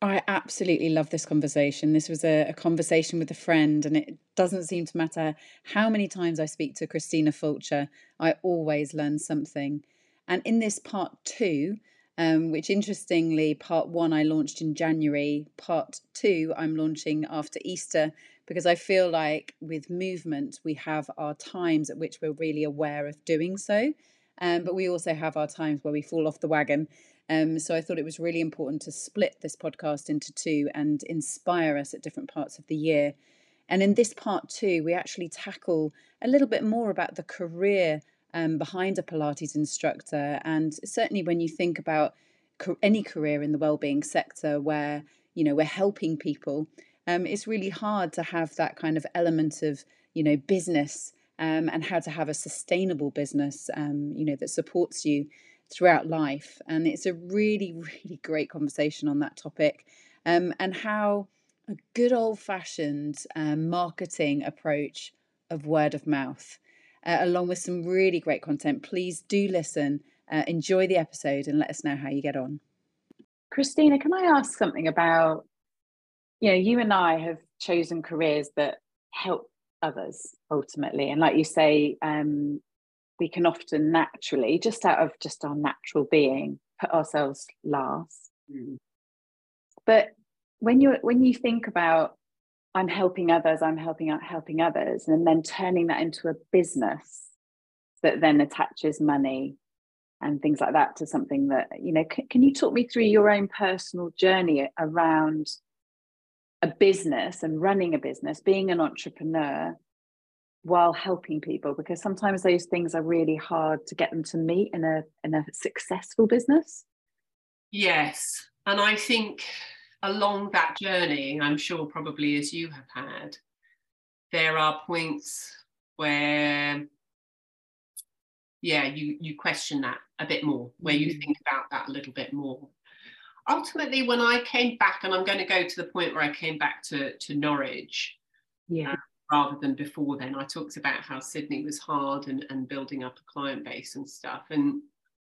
I absolutely love this conversation. This was a, a, conversation with a friend, and it doesn't seem to matter how many times I speak to Christina Fulcher, I always learn something. And in this part two, um, which interestingly, part one I launched in January, part two I'm launching after Easter, because I feel like with movement, we have our times at which we're really aware of doing so. Um, but we also have our times where we fall off the wagon um, so I thought it was really important to split this podcast into two and inspire us at different parts of the year. And in this part two, we actually tackle a little bit more about the career um, behind a Pilates instructor. And certainly when you think about any career in the well-being sector where you know we're helping people, um, it's really hard to have that kind of element of you know business um, and how to have a sustainable business um, you know that supports you throughout life. And it's a really, really great conversation on that topic um, and how a good old fashioned um, marketing approach of word of mouth, uh, along with some really great content. Please do listen, uh, enjoy the episode, and let us know how you get on. Christina, can I ask something about? You know, you and I have chosen careers that help others ultimately, and like you say, um, we can often naturally, just out of just our natural being, put ourselves last. Mm. But when you when you think about I'm helping others, I'm helping out helping others, and then turning that into a business that then attaches money and things like that to something that you know can, can you talk me through your own personal journey around a business and running a business being an entrepreneur while helping people because sometimes those things are really hard to get them to meet in a in a successful business. Yes and i think along that journey i'm sure probably as you have had there are points where yeah you you question that a bit more where you mm-hmm. think about that a little bit more. Ultimately when i came back and i'm going to go to the point where i came back to to norwich yeah rather than before then. I talked about how Sydney was hard and, and building up a client base and stuff. And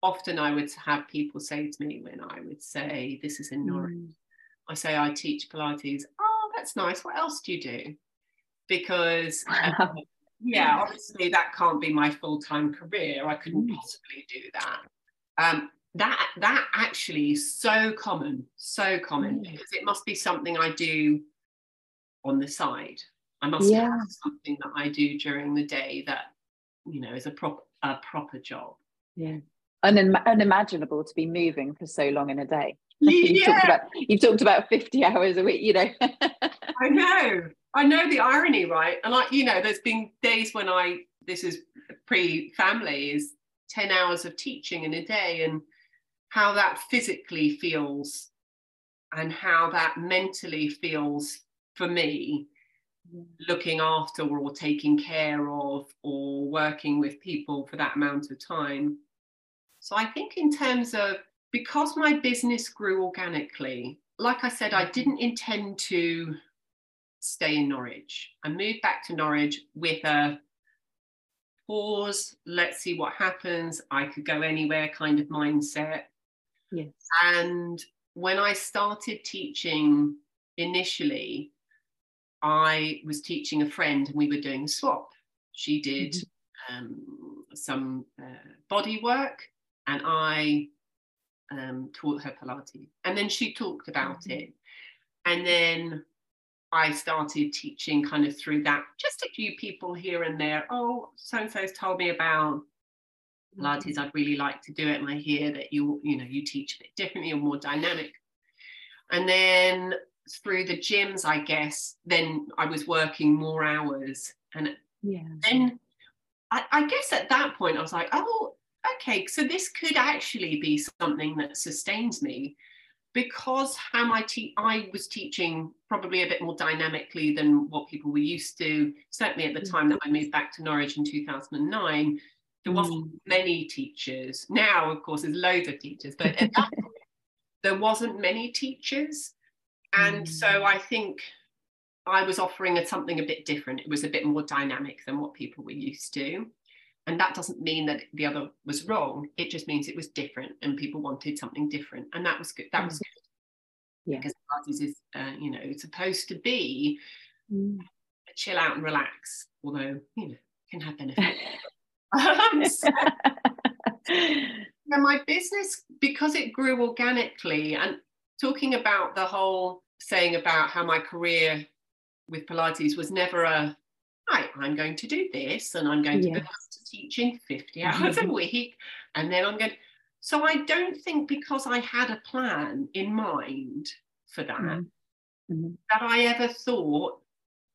often I would have people say to me when I would say, This is in Norwich, mm. I say, I teach Pilates. Oh, that's nice. What else do you do? Because, um, yeah, obviously that can't be my full time career. I couldn't mm. possibly do that. Um, that that actually is so common, so common mm. because it must be something I do on the side. I must yeah. have something that I do during the day that, you know, is a proper a proper job. Yeah. Un- unimaginable to be moving for so long in a day. Yeah. you've, talked about, you've talked about 50 hours a week, you know. I know. I know the irony, right? And like, you know, there's been days when I, this is pre-family, is 10 hours of teaching in a day and how that physically feels and how that mentally feels for me looking after or taking care of or working with people for that amount of time. So I think, in terms of because my business grew organically, like I said, I mm-hmm. didn't intend to stay in Norwich. I moved back to Norwich with a pause, let's see what happens. I could go anywhere kind of mindset. Yes. And when I started teaching initially, I was teaching a friend and we were doing a swap. She did mm-hmm. um, some uh, body work and I um, taught her Pilates. And then she talked about mm-hmm. it. And then I started teaching kind of through that, just a few people here and there. Oh, so and so's told me about Pilates. Mm-hmm. I'd really like to do it. And I hear that you, you know, you teach a bit differently or more dynamic. And then through the gyms, I guess, then I was working more hours. And yeah. then I, I guess at that point I was like, oh, okay, so this could actually be something that sustains me because how my te- I was teaching probably a bit more dynamically than what people were used to. Certainly at the mm. time that I moved back to Norwich in 2009, there wasn't mm. many teachers. Now, of course, there's loads of teachers, but at that point, there wasn't many teachers. And mm. so I think I was offering something a bit different. It was a bit more dynamic than what people were used to. And that doesn't mean that the other was wrong. It just means it was different and people wanted something different. And that was good. That was mm. good. Yeah. Because Pilates is, uh, you know, it's supposed to be Mm. a chill out and relax, although, you know, can have benefits. um, so, my business, because it grew organically, and talking about the whole saying about how my career with Pilates was never a, right, I'm going to do this and I'm going to Yes. go back to teaching 50 hours a week. And then I'm going so I don't think because I had a plan in mind for that, Mhm. Mhm. that I ever thought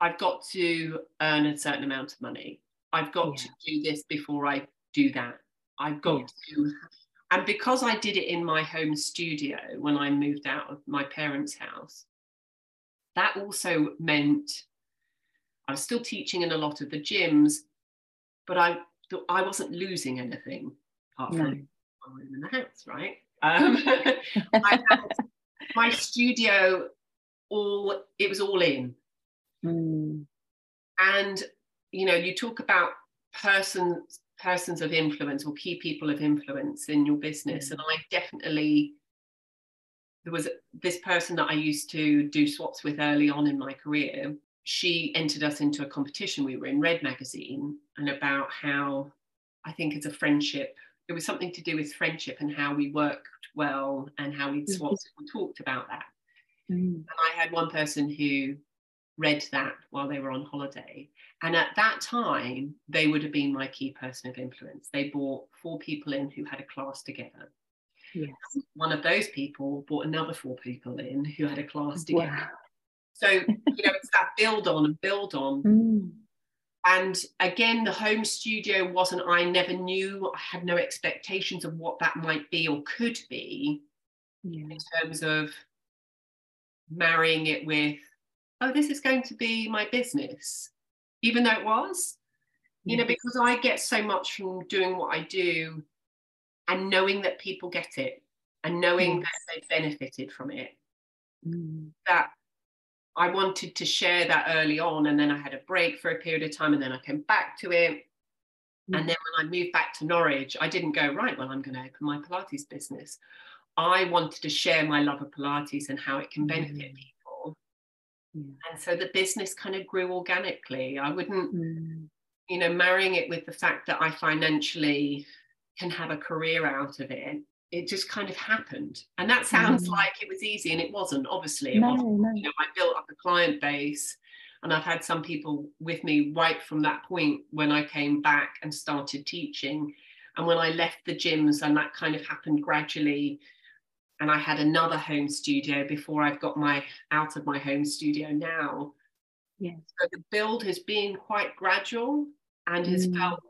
I've got to earn a certain amount of money. I've got to do this before I do that. I've got Yes. to, and because I did it in my home studio when I moved out of my parents' house, that also meant I was still teaching in a lot of the gyms, but I I wasn't losing anything apart No. from my room in the house, right? Um, my studio all it was all in Mm. and you know you talk about persons persons of influence or key people of influence in your business Mm. and i definitely there was this person that i used to do swaps with early on in my career she entered us into a competition we were in red magazine and about how i think it's a friendship it was something to do with friendship and how we worked well and how we'd Mhm. swapped we talked about that Mm. and I had one person who read that while they were on holiday. And at that time, they would have been my key person of influence. They brought four people in who had a class together. Yes. One of those people brought another four people in who had a class together. Wow. So, you know, it's that build on and build on. Mm. And again, the home studio wasn't, I never knew, I had no expectations of what that might be or could be. Yeah. in terms of marrying it with, oh, this is going to be my business, even though it was, you know, because I get so much from doing what I do and knowing that people get it and knowing Yes. that they've benefited from it, Mm. that I wanted to share that early on. And then I had a break for a period of time and then I came back to it. And then when I moved back to Norwich, I didn't go, right, well, I'm going to open my Pilates business. I wanted to share my love of Pilates and how it can benefit Mm. people. And so the business kind of grew organically. I wouldn't, Mm. you know, marrying it with the fact that I financially can have a career out of it, it just kind of happened. And that sounds Mm. like it was easy, and it wasn't, obviously. It No, wasn't no. you know, I built up a client base and I've had some people with me right from that point when I came back and started teaching. And when I left the gyms, and that kind of happened gradually. And I had another home studio before I've got my out of my home studio now. Yes. So the build has been quite gradual and has Mm. felt,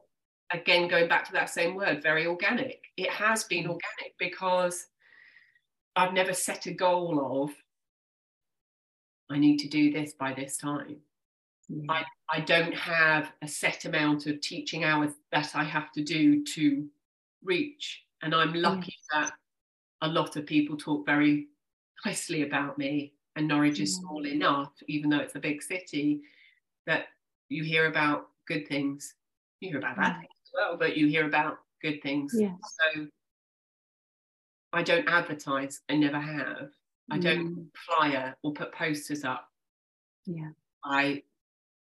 again, going back to that same word, very organic. It has been Mm. organic because I've never set a goal of, I need to do this by this time. Yeah. I don't have a set amount of teaching hours that I have to do to reach. And I'm lucky that a lot of people talk very nicely about me. And Norwich is small Mm. enough, even though it's a big city, that you hear about good things. You hear about bad Mm. things well, but you hear about good things. Yes. So I don't advertise, I never have. I don't Mm. flyer or put posters up. Yeah. I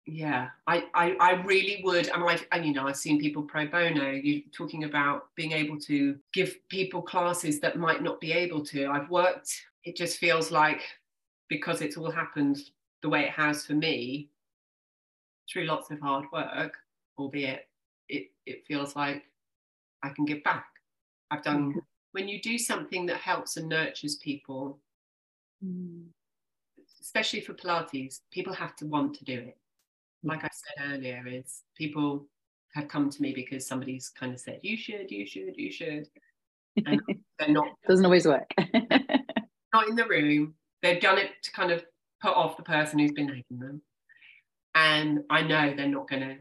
yeah, I, I I really would, and I've and you know I've seen people pro bono. You talking about being able to give people classes that might not be able to. I've worked. It just feels like because it's all happened the way it has for me through lots of hard work, albeit it feels like I can give back. I've done when you do something that helps and nurtures people, Mm. especially for Pilates, people have to want to do it. Like I said earlier, is people have come to me because somebody's kind of said, you should, you should, you should. And they're not Doesn't always work. not in the room. They've done it to kind of put off the person who's been nagging them. And I know they're not going to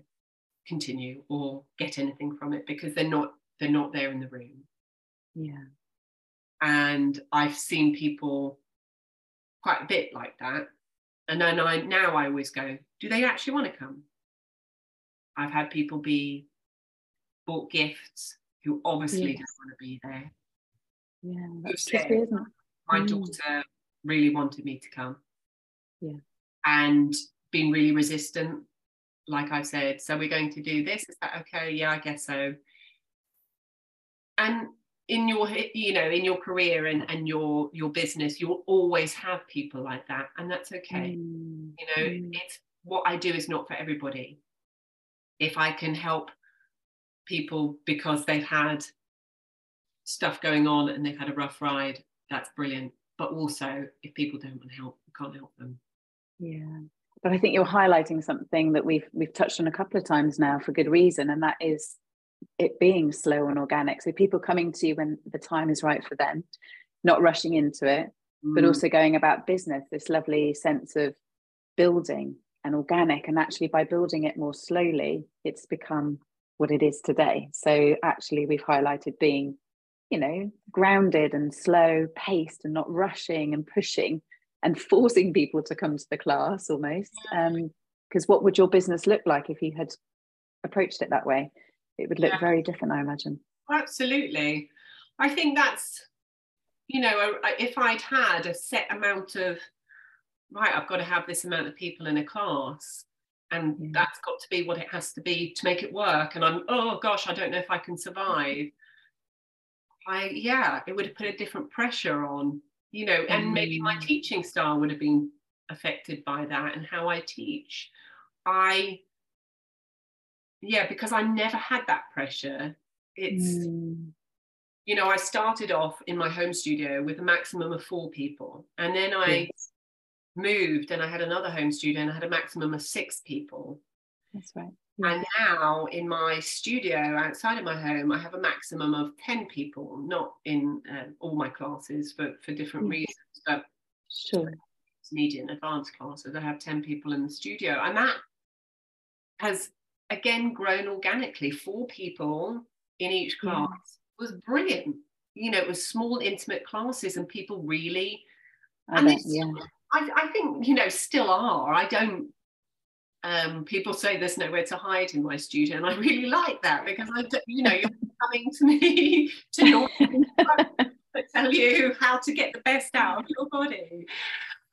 continue or get anything from it because they're not they're not there in the room. yeah. and I've seen people quite a bit like that. And then I now I always go, do they actually want to come? I've had people be bought gifts who obviously Yes. don't want to be there. Yeah. That's said, tricky, isn't it? My Mm. daughter really wanted me to come. Yeah. And been really resistant, like I said. So we're going to do this. Is that okay? Yeah, I guess so. And in your you know in your career and, and your your business you'll always have people like that and that's okay mm. you know mm. it's what i do is not for everybody if i can help people because they've had stuff going on and they've had a rough ride that's brilliant but also if people don't want help we can't help them yeah but i think you're highlighting something that we've we've touched on a couple of times now for good reason and that is it being slow and organic. So people coming to you when the time is right for them not rushing into it mm. but also going about business this lovely sense of building and organic. And actually by building it more slowly it's become what it is today. So actually we've highlighted being you know grounded and slow paced and not rushing and pushing and forcing people to come to the class almost um because what would your business look like if you had approached it that way? It would look yeah. very different i imagine. Absolutely. I think that's you know if i'd had a set amount of right i've got to have this amount of people in a class and yeah. that's got to be what it has to be to make it work and i'm oh gosh i don't know if i can survive. I yeah, it would have put a different pressure on, you know, and maybe my mm. teaching style would have been affected by that and how I teach. I yeah, because I never had that pressure. It's mm. you know, I started off in my home studio with a maximum of four people, and then I yes. moved and I had another home studio and I had a maximum of six people. That's right. And mm. now in my studio outside of my home, I have a maximum of 10 people, not in uh, all my classes but for different mm. reasons, but sure. and advanced classes, I have 10 people in the studio. And that has again grown organically. Four people in each mm. class yeah. was brilliant. You know, it was small, intimate classes, and people really, I and bet, yeah. I, I think, you know, still are. I don't um, people say there's nowhere to hide in my studio, and I really like that because I, you know, you're coming to me to tell you how to get the best out of your body.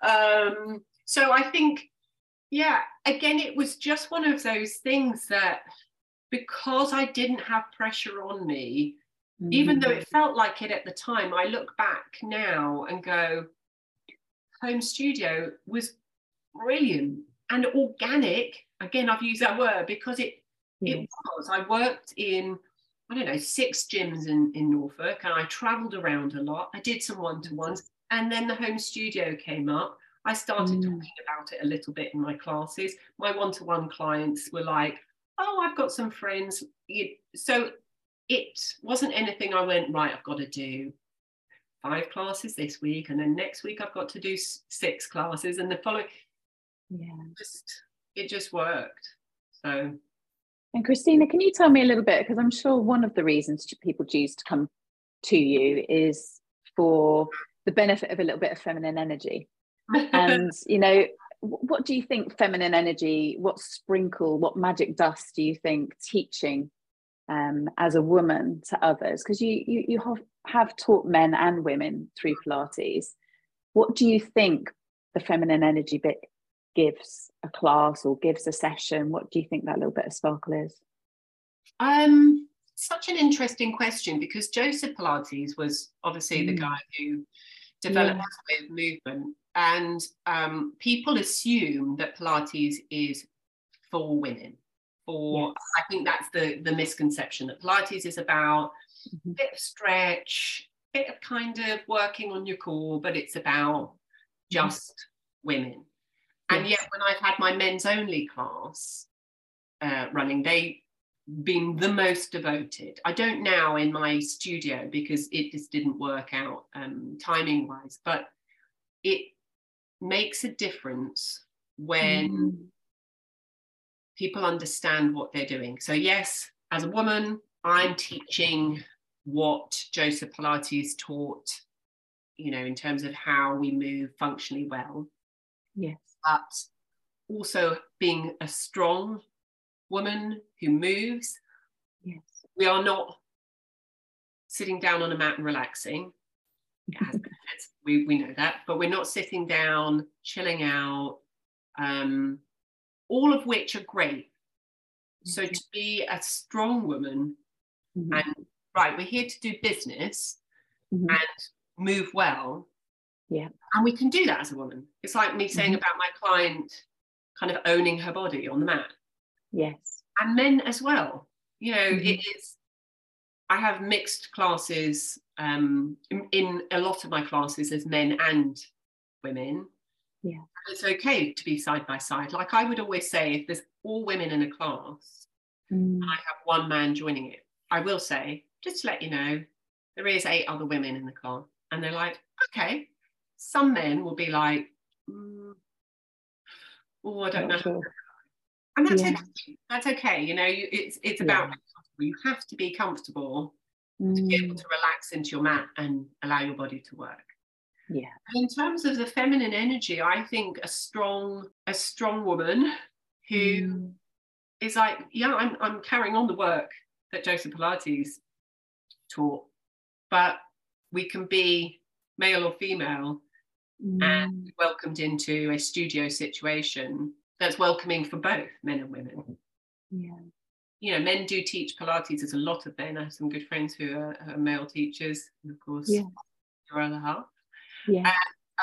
Um, so I think, yeah, again, it was just one of those things that because I didn't have pressure on me, mm-hmm. even though it felt like it at the time, I look back now and go, home studio was brilliant and organic again i've used that word because it yes. it was. I worked in i don't know six gyms in in norfolk and i traveled around a lot. I did some one-to-ones and then the home studio came up. I started mm. talking about it a little bit in my classes. My one-to-one clients were like oh i've got some friends. So it wasn't anything i went right i've got to do five classes this week and then next week i've got to do six classes and the following yeah. Just it just worked. So. And christina can you tell me a little bit because i'm sure one of the reasons people choose to come to you is for the benefit of a little bit of feminine energy. And you know what do you think feminine energy what sprinkle what magic dust do you think teaching um, as a woman to others? Because you, you you have have taught men and women through pilates. What do you think the feminine energy bit gives a class or gives a session? What do you think that little bit of sparkle is? Um, such an interesting question because Joseph Pilates was obviously mm. the guy who developed yeah. this movement, and um, people assume that Pilates is for women. For yes. I think that's the the misconception that Pilates is about mm-hmm. a bit of stretch, bit of kind of working on your core, but it's about mm-hmm. just women. And yet, when I've had my men's only class uh, running, they've been the most devoted. I don't now in my studio because it just didn't work out um, timing wise, but it makes a difference when mm. people understand what they're doing. So, yes, as a woman, I'm teaching what Joseph Pilates taught, you know, in terms of how we move functionally well. Yes but also being a strong woman who moves. Yes. We are not sitting down on a mat and relaxing. It has benefits. We, we know that, but we're not sitting down, chilling out, um, all of which are great. So to be a strong woman Mhm. and right, we're here to do business Mhm. and move well. Yeah. And we can do that as a woman. It's like me saying Mhm. about my client kind of owning her body on the mat. Yes. And men as well. You know, Mhm. it is I have mixed classes. Um, in, in a lot of my classes, there's men and women. Yeah. And it's okay to be side by side. Like I would always say, if there's all women in a class, Mm. I have one man joining it. I will say, just to let you know, there is eight other women in the class. And they're like, okay. Some men will be like, mm, oh, I don't Not know. sure. And that's Yeah. okay. That's okay. You know, you, it's it's about comfortable. you have to be comfortable to be able Mm. to relax into your mat and allow your body to work. Yeah. And in terms of the feminine energy, I think a strong a strong woman who Mm. is like, yeah, I'm, I'm carrying on the work that Joseph Pilates taught, but we can be male or female Mm. and welcomed into a studio situation that's welcoming for both men and women. Yeah. You know, men do teach Pilates. There's a lot of men. I have some good friends who are, are male teachers, and of course, Yeah. your other half. Yeah.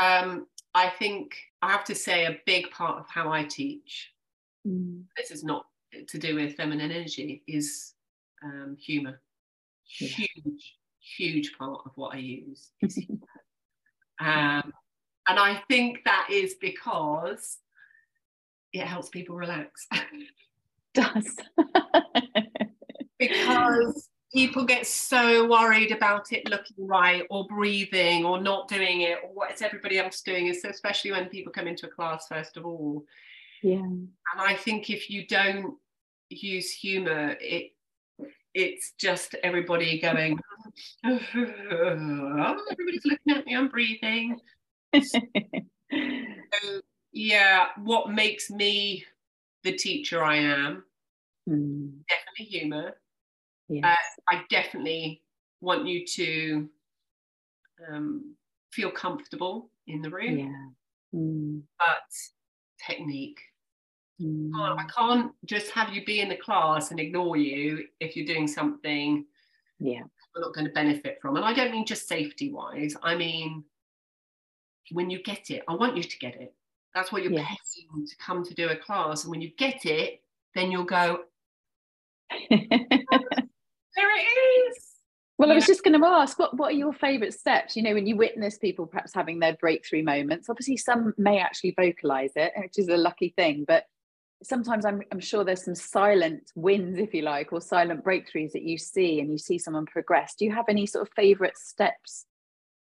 Um, I think I have to say a big part of how I teach Mm. this is not to do with feminine energy is um, humor Yeah. huge huge part of what i use is humor. um, and i think that is because it helps people relax Does. because people get so worried about it looking right or breathing or not doing it or what is everybody else doing is especially when people come into a class first of all yeah. and I think if you don't use humor, it it's just everybody going, oh, everybody's looking at me, I'm breathing. So, yeah, what makes me the teacher I am, Mm. definitely humor. Yes. I definitely want you to um, feel comfortable in the room, yeah. Mm. but technique. Mm. I can't just have you be in the class and ignore you if you're doing something Yeah. we're not going to benefit from. And I don't mean just safety wise, I mean, when you get it, I want you to get it. That's what you're Yes. paying to come to do a class. And when you get it, then you'll go, there it is. Well, I was just going to ask, what what are your favourite steps? You know, when you witness people perhaps having their breakthrough moments. Obviously, some may actually vocalise it, which is a lucky thing. But sometimes I'm I'm sure there's some silent wins, if you like, or silent breakthroughs that you see, and you see someone progress. Do you have any sort of favourite steps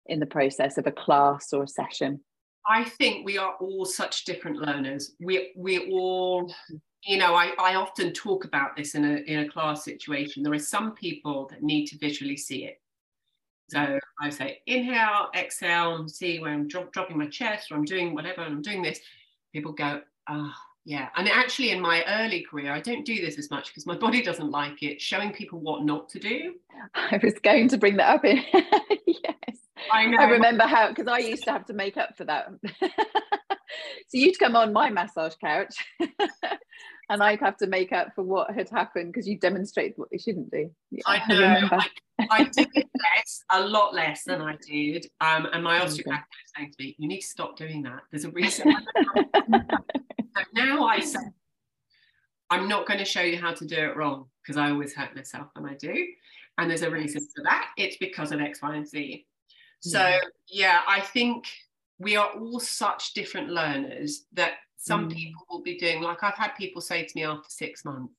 in the process of a class or a session? I think we are all such different learners. We we all, you know, I, I often talk about this in a in a class situation. There are some people that need to visually see it. So I say inhale, exhale, see where I'm dro- dropping my chest or I'm doing whatever and I'm doing this. People go, ah, yeah. And actually, in my early career, I don't do this as much because my body doesn't like it. Showing people what not to do. I was going to bring that up. In yes, I know. I remember how because I used to have to make up for that. so you'd come on my massage couch, and I'd have to make up for what had happened because you demonstrated what they shouldn't do. Yeah, I know. I, I did it less, a lot less than I did. Um, and my Okay. osteopath was saying to me, "You need to stop doing that. There's a reason." so now I say, "I'm not going to show you how to do it wrong because I always hurt myself when I do, and there's a reason for that. It's because of X, Y, and Z." So Yeah. yeah, I think we are all such different learners that some Mm. people will be doing. Like I've had people say to me after six months,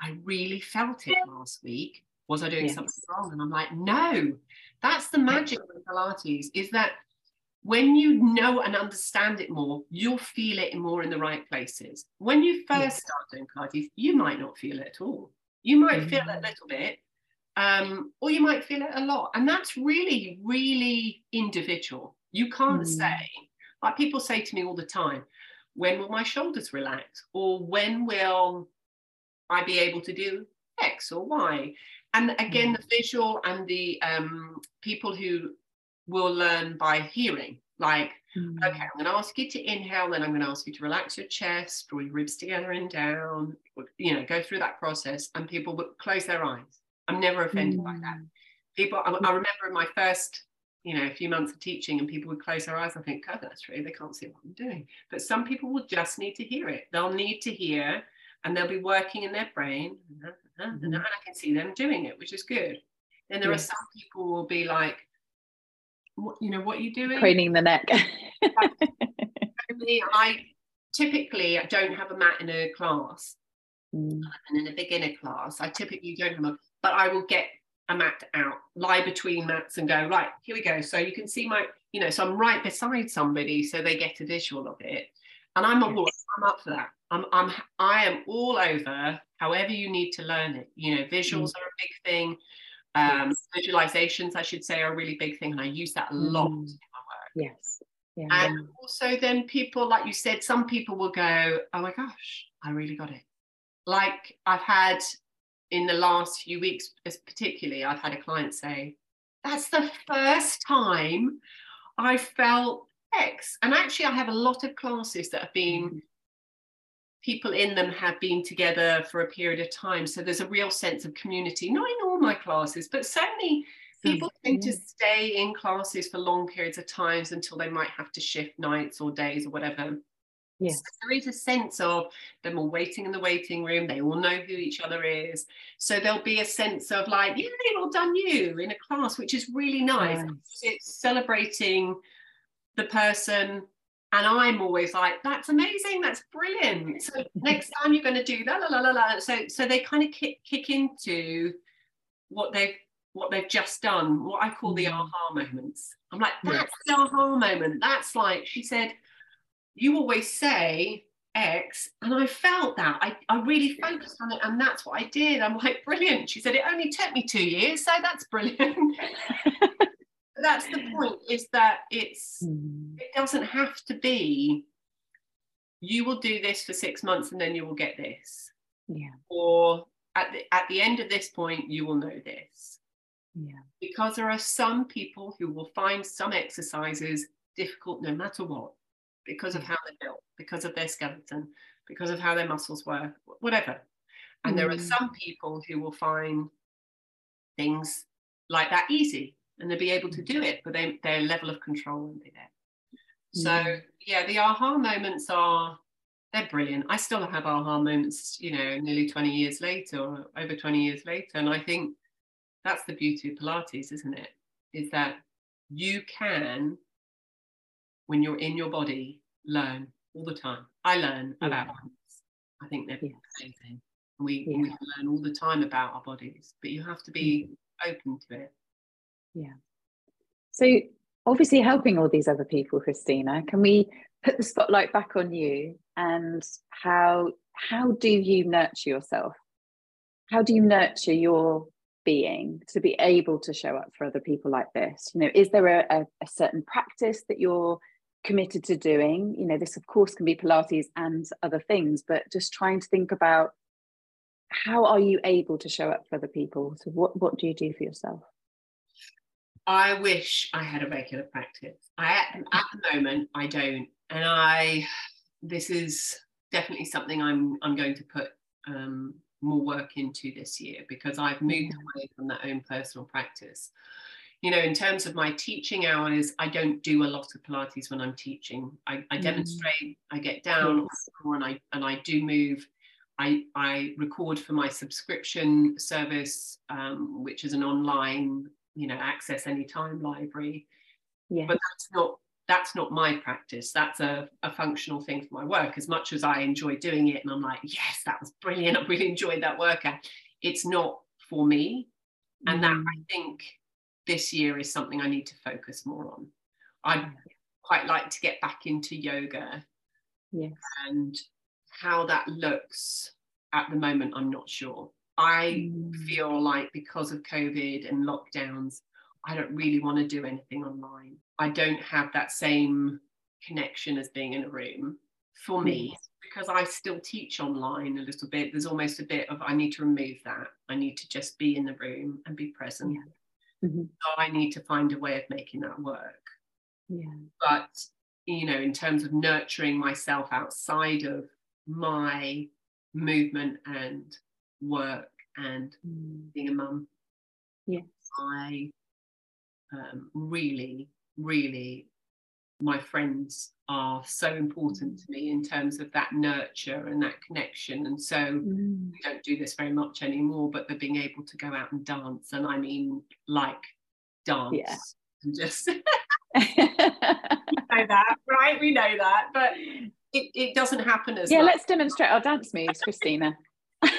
"I really felt it last week." was I doing Yes. something wrong? And I'm like, no, that's the magic of Pilates is that when you know and understand it more, you'll feel it more in the right places. When you first Yes. start doing Pilates, you might not feel it at all. You might feel it a little bit, um, or you might feel it a lot. And that's really, really individual. You can't Mm. say, like people say to me all the time, when will my shoulders relax? Or when will I be able to do X or Y? And again, the visual and the um, people who will learn by hearing. Like, Mm. okay, I'm going to ask you to inhale, then I'm going to ask you to relax your chest, draw your ribs together and down, you know, go through that process, and people will close their eyes. I'm never offended by that. Mm. People, I, I remember in my first, you know, a few months of teaching, and people would close their eyes. I think, God, that's true. They can't see what I'm doing. But some people will just need to hear it. They'll need to hear, and they'll be working in their brain, and Mhm. I can see them doing it, which is good. Then there Yes. are some people will be like, what, you know, what are you doing? Craning the neck. I typically don't have a mat in a class, Mm. and in a beginner class, I typically don't have a, but I will get a mat out, lie between mats, and go right. Here we go. So you can see my, you know, so I'm right beside somebody, so they get a visual of it, and I'm all, I'm up for that. I'm, I'm, I am all over. However you need to learn it. You know, visuals are a big thing. Um, visualizations, I should say, are a really big thing, and I use that a lot Mm. in my work. Yes. Yeah. And also, then people, like you said, some people will go, Oh my gosh, I really got it. Like I've had in the last few weeks, particularly, I've had a client say, That's the first time I felt X. And actually, I have a lot of classes that have been, mm-hmm. people in them have been together for a period of time. So there's a real sense of community, not in all my classes, but certainly hmm. people tend to mm-hmm. stay in classes for long periods of times until they might have to shift nights or days or whatever. Yes. So there is a sense of them all waiting in the waiting room. They all know who each other is. So there'll be a sense of like, yeah, well done you in a class, which is really nice. Nice. It's celebrating the person. And I'm always like, that's amazing, that's brilliant. So next time you're going to do la la la la la. So so they kind of kick kick into what they've what they've just done, what I call the Mm. aha moments. I'm like, Yes. that's the aha moment. That's like, she said, you always say X, and I felt that. I, I really focused on it, and that's what I did. I'm like, brilliant. She said, it only took me two years, so that's brilliant. that's the point, is that it's Mm. it doesn't have to be you will do this for six months and then you will get this. Yeah. Or at the at the end of this point, you will know this. Yeah. because there are some people who will find some exercises difficult no matter what because of how they're built because of their skeleton because of how their muscles work whatever and there are Mm. some people who will find things like that easy and they'll be able to do it but they, their level of control won't be there so Mm. yeah the aha moments are they're brilliant i still have aha moments you know nearly 20 years later or over 20 years later and i think that's the beauty of Pilates, isn't it? Is that you can, when you're in your body, learn all the time. I learn about bodies. I think they're Yes. amazing. We, Yeah. we learn all the time about our bodies, but you have to be mm-hmm. open to it. Yeah. So obviously helping all these other people, Christina, can we put the spotlight back on you and how how do you nurture yourself? How do you nurture your being to be able to show up for other people like this? You know, is there a, a, a certain practice that you're committed to doing? You know, this of course can be Pilates and other things, but just trying to think about how are you able to show up for other people? So what what do you do for yourself? I wish I had a regular practice. I at, at the moment I don't, and I this is definitely something I'm I'm going to put um, more work into this year because I've moved away from that own personal practice. You know, in terms of my teaching hours, I don't do a lot of Pilates when I'm teaching. I, I Mm. demonstrate, I get down, and I and I do move. I, I record for my subscription service, um, which is an online, you know, access anytime library. Yes. But that's not that's not my practice. That's a, a functional thing for my work. As much as I enjoy doing it, and I'm like, yes, that was brilliant. I really enjoyed that workout. It's not for me, and that Mm. I think this year is something I need to focus more on. I'd quite like to get back into yoga Yes. and how that looks at the moment, I'm not sure. I Mm. feel like because of COVID and lockdowns, I don't really want to do anything online. I don't have that same connection as being in a room for me Yes. because I still teach online a little bit. There's almost a bit of I need to remove that. I need to just be in the room and be present. Yeah. Mm-hmm. So I need to find a way of making that work. Yeah. But, you know, in terms of nurturing myself outside of my movement and work and Mm. being a mum, Yes. I um, really, really, my friends are so important to me in terms of that nurture and that connection. And so Mm. we don't do this very much anymore, but the being able to go out and dance, and I mean like dance, Yeah. and just know that, right? We know that, but it, it doesn't happen as yeah, much. let's demonstrate our dance moves, Christina. um,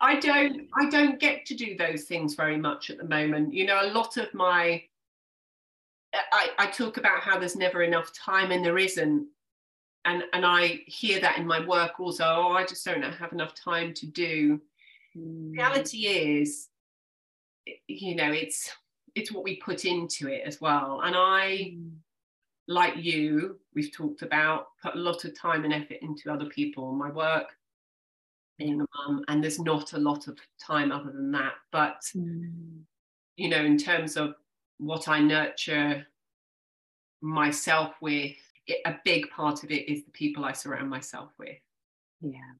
I don't I don't get to do those things very much at the moment. You know, a lot of my I, I talk about how there's never enough time and there isn't. And and I hear that in my work also, oh, I just don't have enough time to do. Mm. Reality is, you know, it's it's what we put into it as well. And I, Mm. like you, we've talked about, put a lot of time and effort into other people, my work, being a mum, and there's not a lot of time other than that. But Mm. you know, in terms of what I nurture myself with, it, a big part of it is the people I surround myself with Yeah.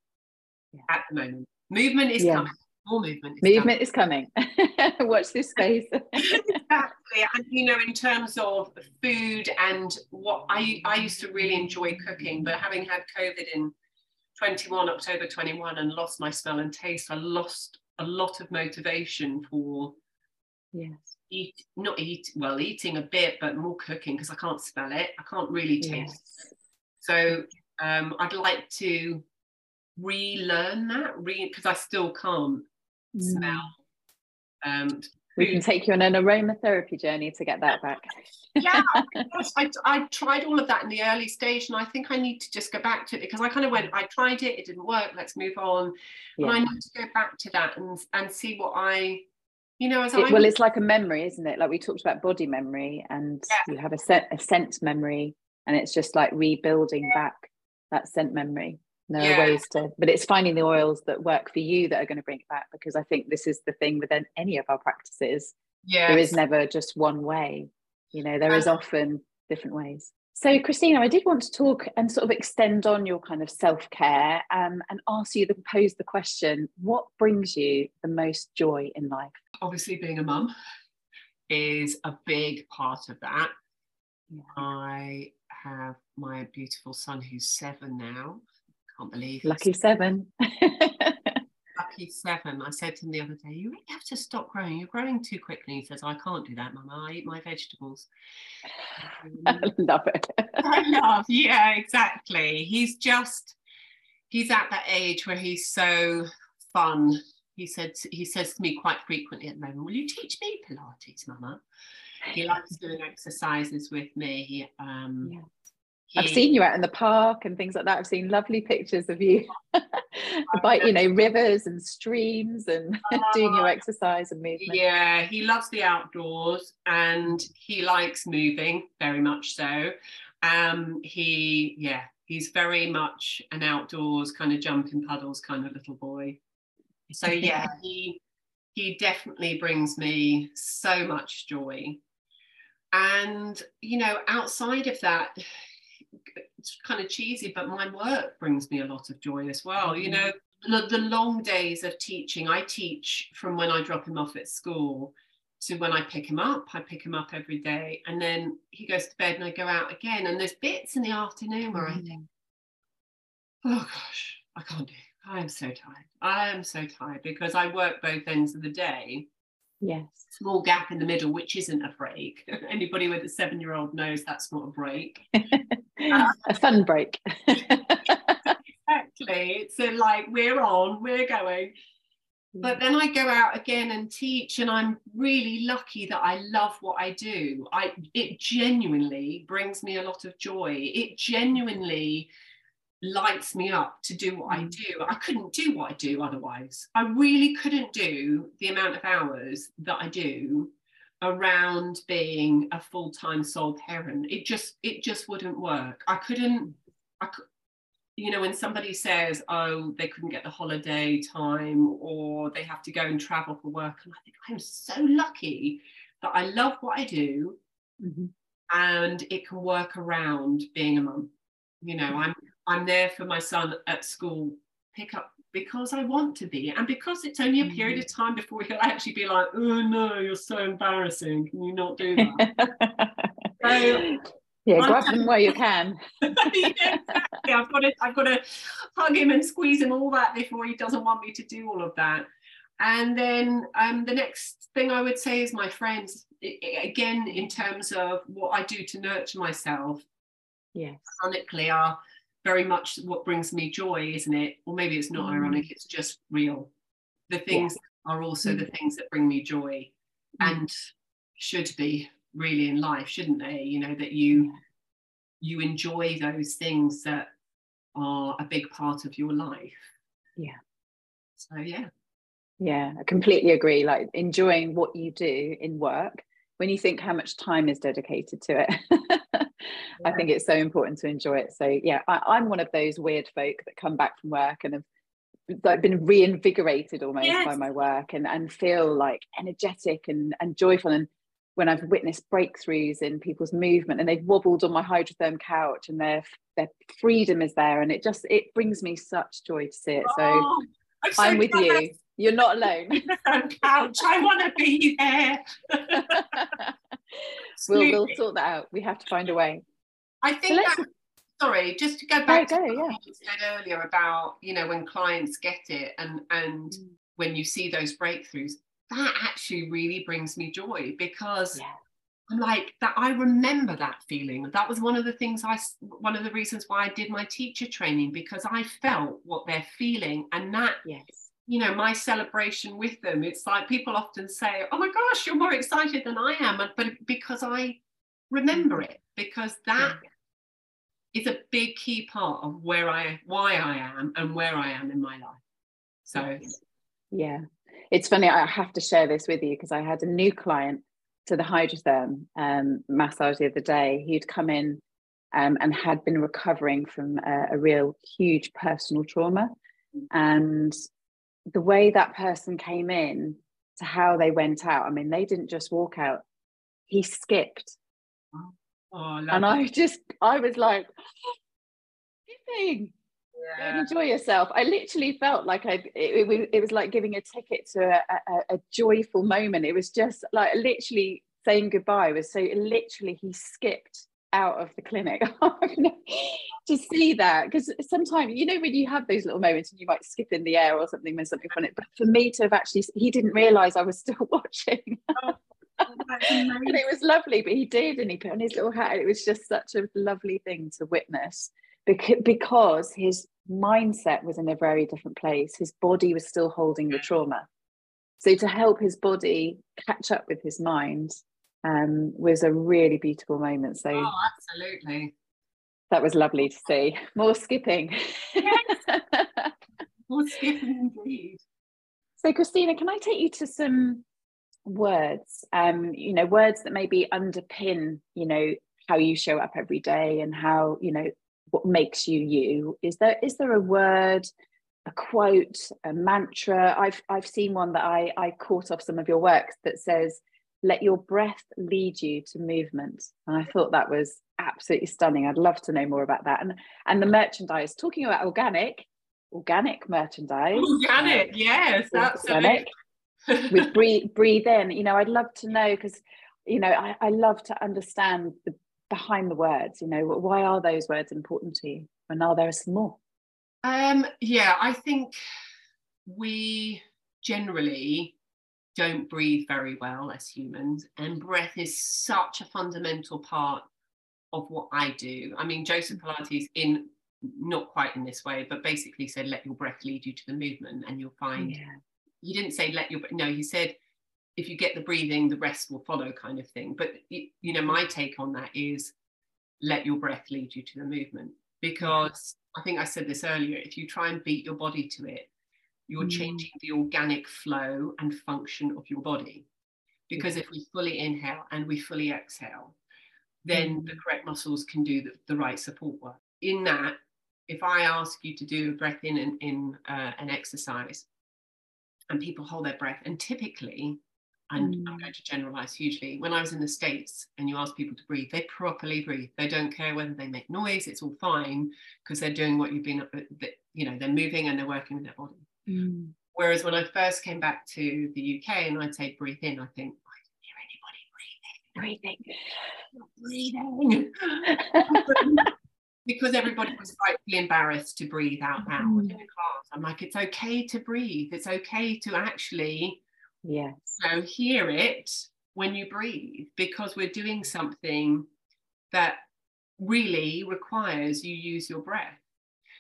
at the moment. Movement is Yeah. coming. More movement. Is Movement is coming. Watch this space. exactly. And you know, in terms of food and what I I used to really enjoy cooking, but having had COVID in 21 October 21 and lost my smell and taste, I lost a lot of motivation for yes. Eat not eat well eating a bit but more cooking because i can't smell it i can't really taste Yes. it so um i'd like to relearn that re because i still can't Mm. smell um We can take you on an aromatherapy journey to get that back. yeah I, I, I tried all of that in the early stage and i think i need to just go back to it because i kind of went i tried it it didn't work let's move on and i need to go back to that and and see what i you know as It- well, it's like a memory, isn't it? Like we talked about body memory, and Yeah. you have a, se- a scent memory, and it's just like rebuilding back that scent memory. There Yeah. are ways to, but it's finding the oils that work for you that are going to bring it back. Because I think this is the thing within any of our practices. yeah There is never just one way. You know, there is often different ways. So, Christina, I did want to talk and sort of extend on your kind of self care um, and ask you to pose the question what brings you the most joy in life? Obviously being a mum is a big part of that. Yeah. I have my beautiful son who's seven now. Can't believe Lucky seven. lucky seven. I said to him the other day, You really have to stop growing. You're growing too quickly. He says, I can't do that, Mama. I eat my vegetables. Um, Love it. I love, yeah, exactly. He's just he's at that age where he's so fun. He said he says to me quite frequently at the moment, Will you teach me Pilates, Mama? He likes doing exercises with me. He, um, Yeah. I've seen you out in the park and things like that. I've seen lovely pictures of you by, you know, rivers and streams and doing your exercise and movement. Yeah, he loves the outdoors and he likes moving very much so. Um, he, yeah, he's very much an outdoors kind of jumping puddles kind of little boy. So yeah, he he definitely brings me so much joy. And you know, outside of that, it's kind of cheesy, but my work brings me a lot of joy as well. You mm-hmm. know, the, the long days of teaching, I teach from when I drop him off at school to when I pick him up. I pick him up every day, and then he goes to bed, and I go out again. And there's bits in the afternoon where I mm-hmm. think, oh gosh, I can't do. It. I am so tired. I am so tired because I work both ends of the day. Yes. Small gap in the middle, which isn't a break. Anybody with a seven-year-old knows that's not a break. a fun break. Exactly. So, like we're on, we're going. But then I go out again and teach, and I'm really lucky that I love what I do. I it genuinely brings me a lot of joy. It genuinely lights me up to do what I Mm. do. I couldn't do what I do otherwise. I really couldn't do the amount of hours that I do around being a full-time sole parent. It just it just wouldn't work. I couldn't I could you know, when somebody says, oh, they couldn't get the holiday time or they have to go and travel for work, and I think I'm so lucky that I love what I do mm-hmm. and it can work around being a mum. You know, I'm I'm there for my son at school, pick up because I want to be, and because it's only a period of mm-hmm. time before he'll actually be like, oh no, you're so embarrassing. Can you not do that? so yeah, grab him where you can. yeah, exactly. I've got to, I've got to hug him and squeeze him all that before he doesn't want me to do all of that. And then um, the next thing I would say is my friends. again, in terms of what I do to nurture myself, yes, ironically, are very much what brings me joy, isn't it? Or maybe it's not mm. ironic; it's just real. The things yeah. are also mm. the things that bring me joy, mm. and should be really in life shouldn't they you know that you you enjoy those things that are a big part of your life yeah so yeah yeah i completely agree like enjoying what you do in work when you think how much time is dedicated to it. i think it's so important to enjoy it so yeah I, am one of those weird folk that come back from work and have like been reinvigorated almost yes. by my work and and feel like energetic and and joyful and when I've witnessed breakthroughs in people's movement and they've wobbled on my hydrotherm couch and their their freedom is there and it just it brings me such joy to see it. So, oh, I'm, so I'm, with you. You're not alone. couch. I want to be there. we'll we'll sort that out. We have to find a way. I think so that, sorry, just to go back go, to what you said earlier about, you know, when clients get it and and mm. when you see those breakthroughs, that actually really brings me joy because yeah. I'm like that. I remember that feeling. That was one of the things I, one of the reasons why I did my teacher training because I felt what they're feeling, and that, yes, you know, my celebration with them. It's like people often say, "Oh my gosh, you're more excited than I am," but because I remember mm. it, because that yeah. Is a big key part of where I, why I am, and where I am in my life. So, yeah, it's funny i have to share this with you because i had a new client to the hydrotherm um, massage the other day. He'd come in um, and had been recovering from a, a, real huge personal trauma. And the way that person came in to how they went out i mean they didn't just walk out. He skipped oh, and i just i was like skipping yeah. enjoy yourself. I literally felt like I it, it, it, was like giving a ticket to a, a, a, joyful moment. It was just like literally saying goodbye. Was so literally he skipped out of the clinic to see that because sometimes you know when you have those little moments and you might skip in the air or something when something funny but for me to have actually he didn't realize I was still watching oh, and it was lovely but he did and he put on his little hat it was just such a lovely thing to witness because his mindset was in a very different place. His body was still holding the trauma. So to help his body catch up with his mind um, was a really beautiful moment. So oh, absolutely. That was lovely to see. More skipping. Yes. More skipping indeed. So Christina, can I take you to some words? Um, you know, words that maybe underpin, you know, how you show up every day and how, you know, what makes you you. Is there is there a word a quote a mantra? I've i've seen one that i i caught off some of your works that says let your breath lead you to movement. And i thought that was absolutely stunning. I'd love to know more about that. And and the merchandise talking about organic organic merchandise. Organic uh, yes organic with breathe breathe in you know i'd love to know because you know I, I love to understand the behind the words you know why are those words important to you and are there some more um yeah i think we generally don't breathe very well as humans and breath is such a fundamental part of what i do i mean joseph mm. pilates in not quite in this way but basically said let your breath lead you to the movement and you'll find yeah. He didn't say let your no he said if you get the breathing, the rest will follow, kind of thing. But you know, my take on that is let your breath lead you to the movement because I think I said this earlier. If you try and beat your body to it, you're mm. changing the organic flow and function of your body. Because if we fully inhale and we fully exhale, then mm. the correct muscles can do the, the right support work. In that, if I ask you to do a breath in in, in uh, an exercise, and people hold their breath, and typically, I'm, mm. I'm, going to generalize hugely. When I was in the States and you ask people to breathe, they properly breathe. They don't care whether they make noise, it's all fine because they're doing what you've been, uh, you know, they're moving and they're working with their body. Mm. Whereas when I first came back to the UK and I'd say breathe in, I think, I didn't hear anybody breathing, breathing. Breathing. because everybody was rightfully embarrassed to breathe out loud mm. in a class. I'm like, it's okay to breathe. It's okay to actually yes. so hear it when you breathe because we're doing something that really requires you use your breath.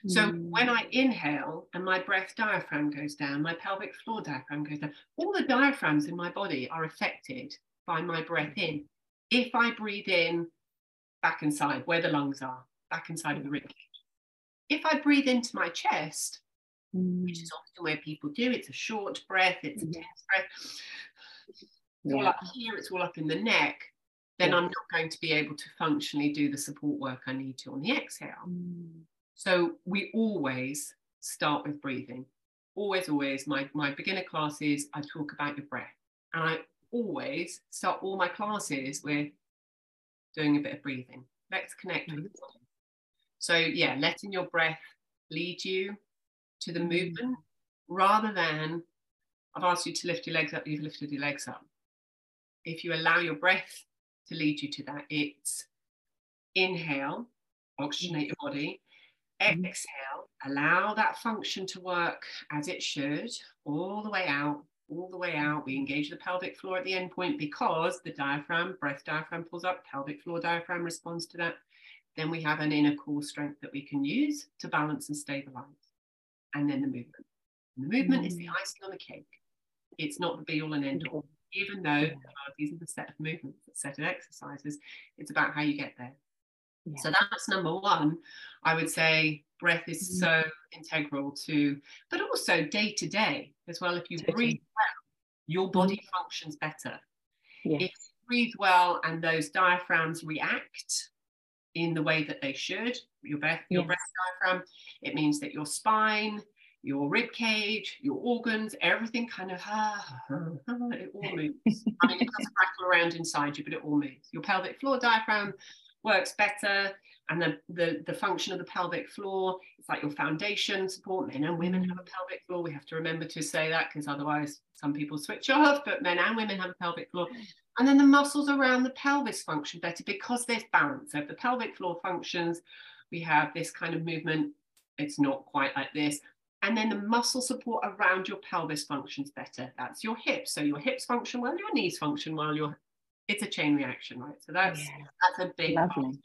So mm. when I inhale and my breath diaphragm goes down, my pelvic floor diaphragm goes down, all the diaphragms in my body are affected by my breath in. If I breathe in back inside where the lungs are, back inside of the rib cage. If I breathe into my chest, mm. which is often where people do, it's a short breath, it's a tense breath. It's yeah. all up here, it's all up in the neck. Then yeah. I'm not going to be able to functionally do the support work I need to on the exhale. Mm. So we always start with breathing. Always, always. My, my beginner classes, I talk about your breath. And I always start all my classes with doing a bit of breathing. Let's connect with the body. So, yeah, letting your breath lead you to the mm. movement rather than I've asked you to lift your legs up, you've lifted your legs up. If you allow your breath to lead you to that, it's inhale, oxygenate your body, mm. exhale, allow that function to work as it should, all the way out, all the way out. We engage the pelvic floor at the end point because the diaphragm, breath diaphragm pulls up, pelvic floor diaphragm responds to that. Then we have an inner core strength that we can use to balance and stabilize. And then the movement. And the movement mm. is the mm. icing on the cake. It's not the be all and end all. Even though these are the set of movements, the set of exercises, it's about how you get there. Yeah. So that's number one. I would say breath is mm. so integral to, but also day to day as well. If you totally. breathe well, your body mm. functions better. Yes. If you breathe well and those diaphragms react in the way that they should, your breath, your yes. breath diaphragm, it means that your spine, your rib cage, your organs, everything kind of it all moves. I mean, it doesn't rattle around inside you, but it all moves. Your pelvic floor diaphragm works better, and the, the the function of the pelvic floor, it's like your foundation support. Men and women have a pelvic floor. We have to remember to say that because otherwise some people switch off. But men and women have a pelvic floor. And then the muscles around the pelvis function better because there's balance. So if the pelvic floor functions, we have this kind of movement. It's not quite like this. And then the muscle support around your pelvis functions better. That's your hips. So your hips function well, your knees function well, your it's a chain reaction, right? So that's yeah. that's a big Lovely. Part.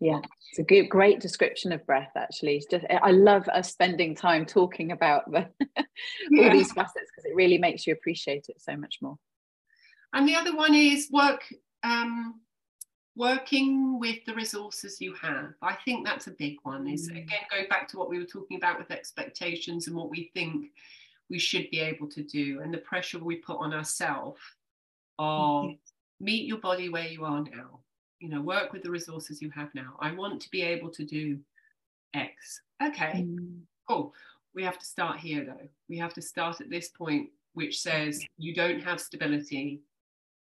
Yeah, it's a good, great description of breath. Actually, it's just I love us spending time talking about the, all yeah. these facets because it really makes you appreciate it so much more. And the other one is work, um, working with the resources you have. I think that's a big one. Is mm. again going back to what we were talking about with expectations and what we think we should be able to do, and the pressure we put on ourselves of mm-hmm. meet your body where you are now. You know, work with the resources you have now. I want to be able to do X. Okay, mm. cool. We have to start here though. We have to start at this point, which says you don't have stability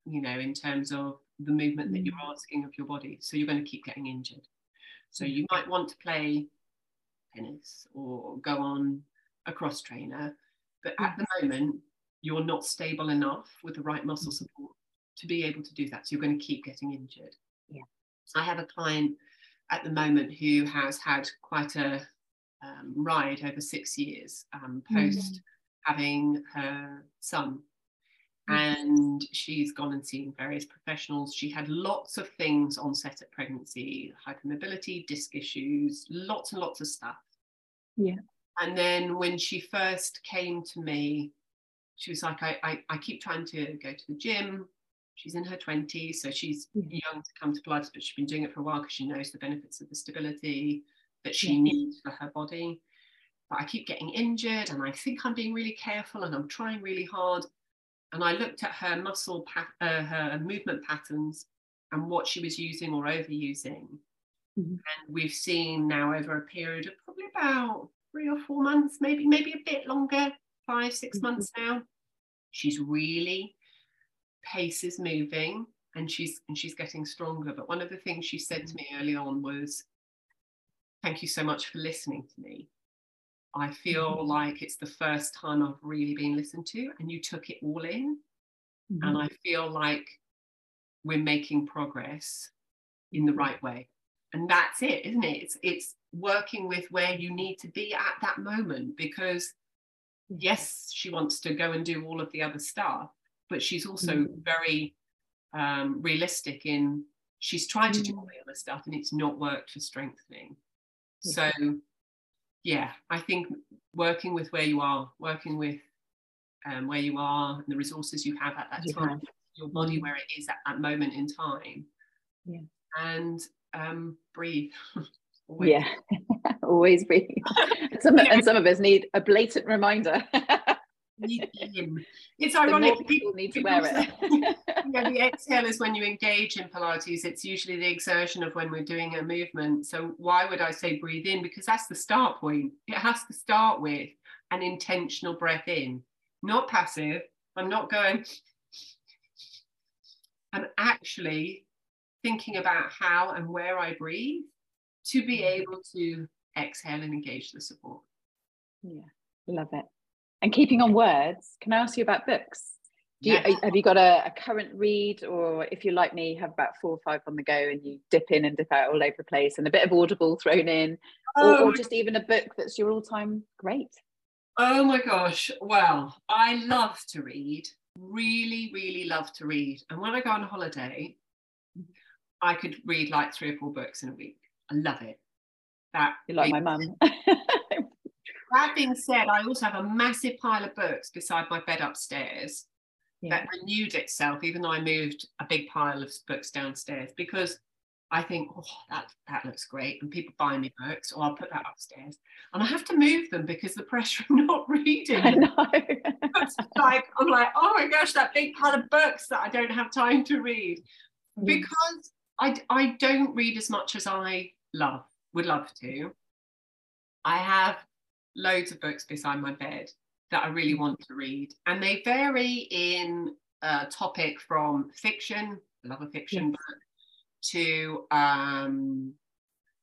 you know, in terms of the movement that you're mm. asking of your body. So you're going to keep getting injured. So you might want to play tennis or go on a cross trainer, but at the moment, you're not stable enough with the right muscle mm. support to be able to do that. So you're going to keep getting injured. Yeah. I have a client at the moment who has had quite a um, ride over six years um, post mm-hmm. having her son and she's gone and seen various professionals. She had lots of things on set at pregnancy, hypermobility, disc issues, lots and lots of stuff. Yeah. And then when she first came to me, she was like, I, I, I keep trying to go to the gym. She's in her 20s, so she's yeah. young to come to Pilates, but she's been doing it for a while because she knows the benefits of the stability that she yeah. needs for her body. But I keep getting injured, and I think I'm being really careful and I'm trying really hard and I looked at her muscle, uh, her movement patterns and what she was using or overusing. Mm-hmm. And we've seen now over a period of probably about three or four months, maybe, maybe a bit longer, five, six mm-hmm. months now. She's really pace is moving and she's and she's getting stronger. But one of the things she said to me early on was, Thank you so much for listening to me. I feel mm-hmm. like it's the first time I've really been listened to, and you took it all in. Mm-hmm. And I feel like we're making progress in the right way. And that's it, isn't it? It's it's working with where you need to be at that moment because yes, she wants to go and do all of the other stuff, but she's also mm-hmm. very um, realistic in she's tried to do all mm. the other stuff and it's not worked for strengthening. So yeah, I think working with where you are, working with um, where you are and the resources you have at that you time, your body mm. where it is at that moment in time. Yeah. And um, breathe. always. Yeah, always breathe. some, yeah. And some of us need a blatant reminder. It's ironic. People, people need to wear it. yeah, the exhale is when you engage in Pilates. It's usually the exertion of when we're doing a movement. So why would I say breathe in? Because that's the start point. It has to start with an intentional breath in, not passive. I'm not going. I'm actually thinking about how and where I breathe to be mm-hmm. able to exhale and engage the support. Yeah, love it. And keeping on words, can I ask you about books? Do you, yes. have you got a, a, current read, or if you're like me, have about four or five on the go and you dip in and dip out all over the place, and a bit of Audible thrown in, oh. or, or oh. just even a book that's your all-time great? Oh my gosh! Well, I love to read. Really, really love to read. And when I go on holiday, I could read like three or four books in a week. I love it. That you're like my mum. that being said, I also have a massive pile of books beside my bed upstairs yeah. that renewed itself, even though I moved a big pile of books downstairs because I think, oh, that that looks great, and people buy me books, or I'll put that upstairs, and I have to move them because the pressure of not reading. I know. like I'm like, oh my gosh, that big pile of books that I don't have time to read, mm. because I I don't read as much as I love would love to. I have loads of books beside my bed that I really want to read. And they vary in a topic from fiction, I love a fiction yes. book, to um,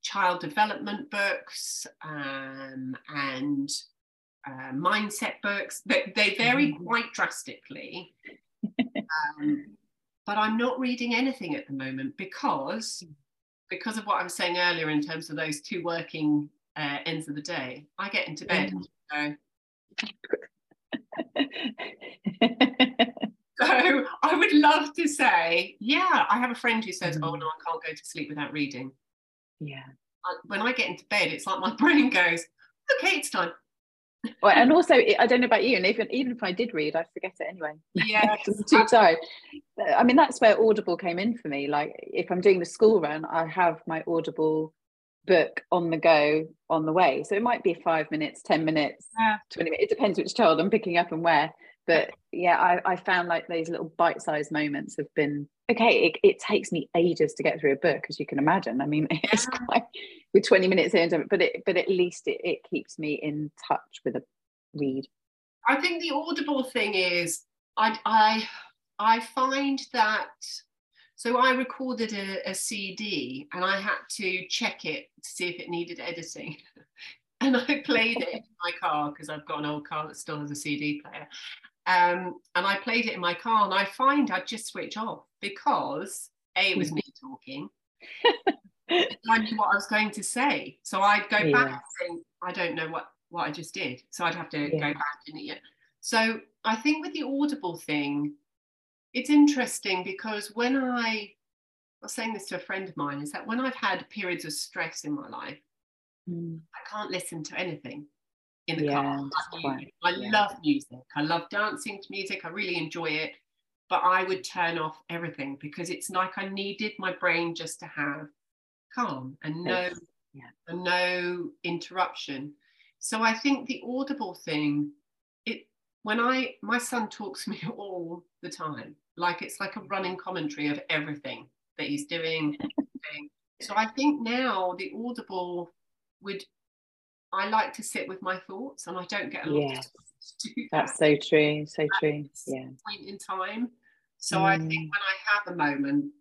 child development books um, and uh, mindset books. They, they vary mm-hmm. quite drastically. um, but I'm not reading anything at the moment because because of what I was saying earlier in terms of those two working uh, ends of the day. I get into bed go, so I would love to say, yeah, I have a friend who says, mm. oh no, I can't go to sleep without reading. Yeah. When I get into bed, it's like my brain goes, okay, it's time. well, and also, I don't know about you, and even even if I did read, I forget it anyway. Yeah, too tired. I mean, that's where Audible came in for me. Like, if I'm doing the school run, I have my Audible book on the go on the way. So it might be five minutes, 10 minutes, yeah. 20 minutes. It depends which child I'm picking up and where. But yeah, I, I found like those little bite sized moments have been okay. It, it takes me ages to get through a book, as you can imagine. I mean, it's quite with 20 minutes in, but it, but at least it, it keeps me in touch with a read. I think the audible thing is I, I, I find that so I recorded a, a, CD and I had to check it to see if it needed editing. and I played it in my car because I've got an old car that still has a CD player. Um, and I played it in my car and I find I'd just switch off because A, it was me talking. I knew what I was going to say. So I'd go back and think, I don't know what, what I just did. So I'd have to yeah. go back and yeah. So I think with the audible thing, it's interesting because when I, I was saying this to a friend of mine, is that when I've had periods of stress in my life, mm. I can't listen to anything in the yeah, car. Quite, I yeah. love music. I love dancing to music. I really enjoy it. But I would turn off everything because it's like I needed my brain just to have calm and no yeah. and no interruption. So I think the audible thing when I my son talks to me all the time, like it's like a running commentary of everything that he's doing. So I think now the Audible would I like to sit with my thoughts and I don't get a lot Yes. to do That's so true. So at true. Yeah. point in time. So I think Mm. when I have a moment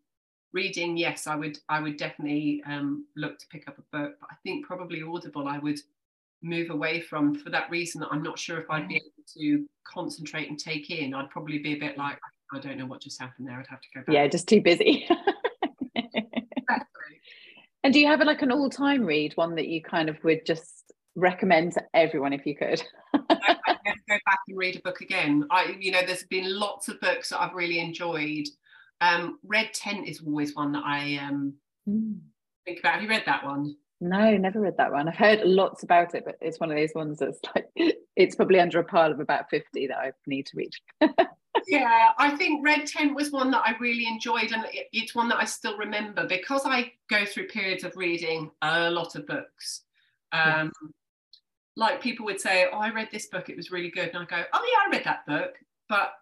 reading, yes, I would I would definitely um, look to pick up a book. But I think probably Audible I would move away from for that reason that I'm not sure if I'd be able to concentrate and take in. I'd probably be a bit like, I don't know what just happened there. I'd have to go back. Yeah, just too busy. Exactly. and do you have like an all-time read, one that you kind of would just recommend to everyone if you could? I- I'd go back and read a book again. I, you know, there's been lots of books that I've really enjoyed. Um, Red Tent is always one that I um, Mm. think about. Have you read that one? No, never read that one. I've heard lots about it, but it's one of those ones that's like it's probably under a pile of about 50 that I need to read. yeah, I think Red Tent was one that I really enjoyed, and it's one that I still remember because I go through periods of reading a lot of books. Um, Like people would say, "Oh, I read this book; it was really good," and I go, "Oh yeah, I read that book," but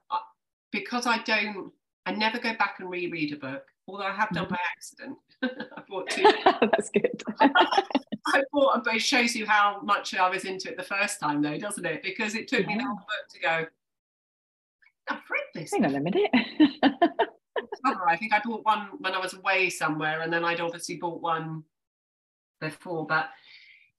because I don't, I never go back and reread a book, although I have done by accident. I bought two. that's good. I bought a book. It shows you how much I was into it the first time, though, doesn't it? Because it took me the Yeah. whole book to go. I've read this. Hang on a minute. I think I bought one when I was away somewhere, and then I'd obviously bought one before. But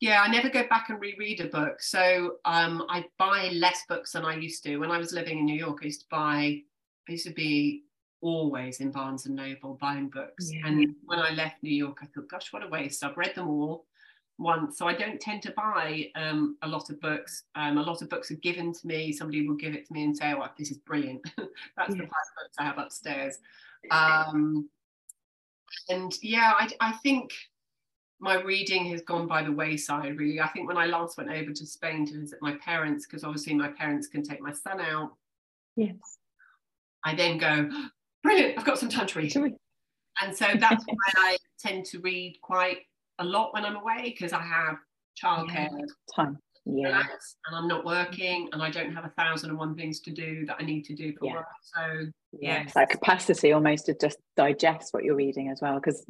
yeah, I never go back and reread a book. So um, I buy less books than I used to. When I was living in New York, I used to buy. I used to be always in Barnes and Noble buying books. Yeah. And when I left New York, I thought, gosh, what a waste! I've read them all once, so I don't tend to buy um, a lot of books. Um, a lot of books are given to me. Somebody will give it to me and say, "Oh, this is brilliant." That's the Yes. five books I have upstairs. Um, and yeah, I, I think my reading has gone by the wayside. Really, I think when I last went over to Spain to visit my parents, because obviously my parents can take my son out, yes. I then go, "Brilliant! I've got some time to read." And so that's why I tend to read quite a lot when I'm away because I have childcare Yeah. Time. Yeah. and I'm not working and I don't have a thousand and one things to do that I need to do for Yeah. work. So yeah, Yes. that capacity almost to just digest what you're reading as well because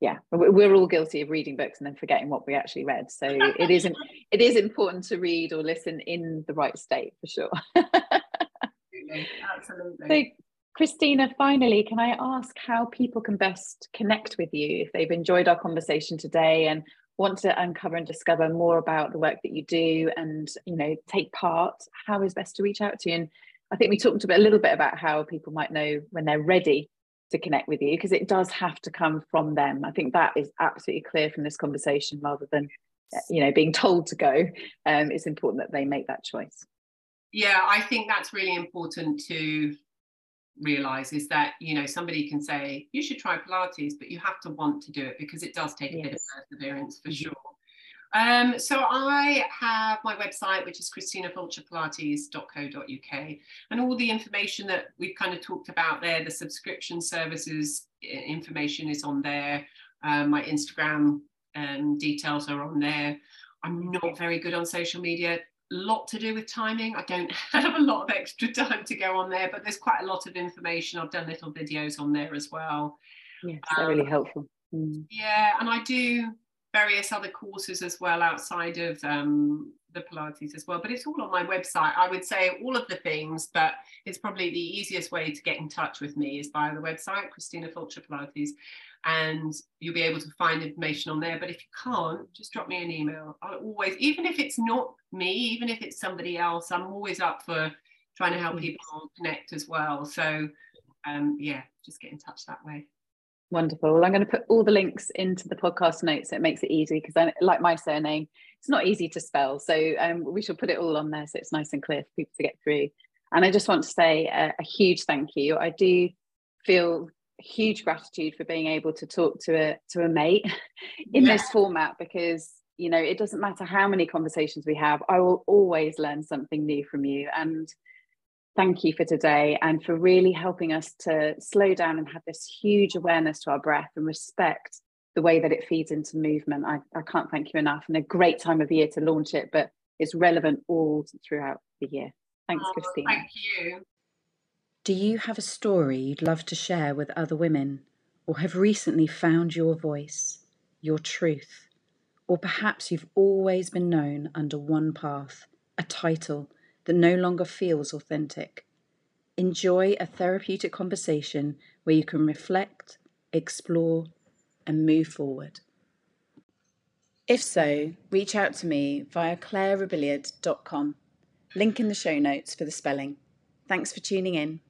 yeah we- we're all guilty of reading books and then forgetting what we actually read so it isn't it is important to read or listen in the right state for sure absolutely, absolutely. so christina finally can i ask how people can best connect with you if they've enjoyed our conversation today and want to uncover and discover more about the work that you do and you know take part? How is best to reach out to you? And i think we talked a, bit, a little bit about how people might know when they're ready to connect with you because it does have to come from them. I think that is absolutely clear from this conversation rather than you know being told to go. Um, it's important that they make that choice. Yeah, I think that's really important to realize is that you know somebody can say you should try Pilates, but you have to want to do it because it does take a bit of perseverance for Mhm. sure. Um, so I have my website, which is christinafulcherpilates.co.uk, and all the information that we've kind of talked about there, the subscription services information is on there. Um, my Instagram um, details are on there. I'm not very good on social media. Lot to do with timing. I don't have a lot of extra time to go on there, but there's quite a lot of information. I've done little videos on there as well. yes they're really Um, helpful Mm. Yeah, and I do various other courses as well outside of um, the Pilates as well. But it's all on my website. I would say all of the things, but it's probably the easiest way to get in touch with me is via the website, Christina Fulcher Pilates, and you'll be able to find information on there. But if you can't, just drop me an email. I always, even if it's not me, even if it's somebody else, I'm always up for trying to help people connect as well. So um, yeah, just get in touch that way. Wonderful. Well, I'm going to put all the links into the podcast notes so it makes it easy because I like my surname. It's not easy to spell. So um, we shall put it all on there so it's nice and clear for people to get through. And I just want to say a, a huge thank you. I do feel huge gratitude for being able to talk to a to a mate in Yeah. this format because you know it doesn't matter how many conversations we have i will always learn something new from you and thank you for today and for really helping us to slow down and have this huge awareness to our breath and respect the way that it feeds into movement. I, I can't thank you enough and a great time of year to launch it, but it's relevant all throughout the year. Thanks, Oh, Christina. Thank you. Do you have a story you'd love to share with other women? or have recently found your voice, your truth, or perhaps you've always been known under one path, a title that no longer feels authentic. Enjoy a therapeutic conversation where you can reflect, explore, and move forward. If so, reach out to me via clairerebillard.com. Link in the show notes for the spelling. Thanks for tuning in.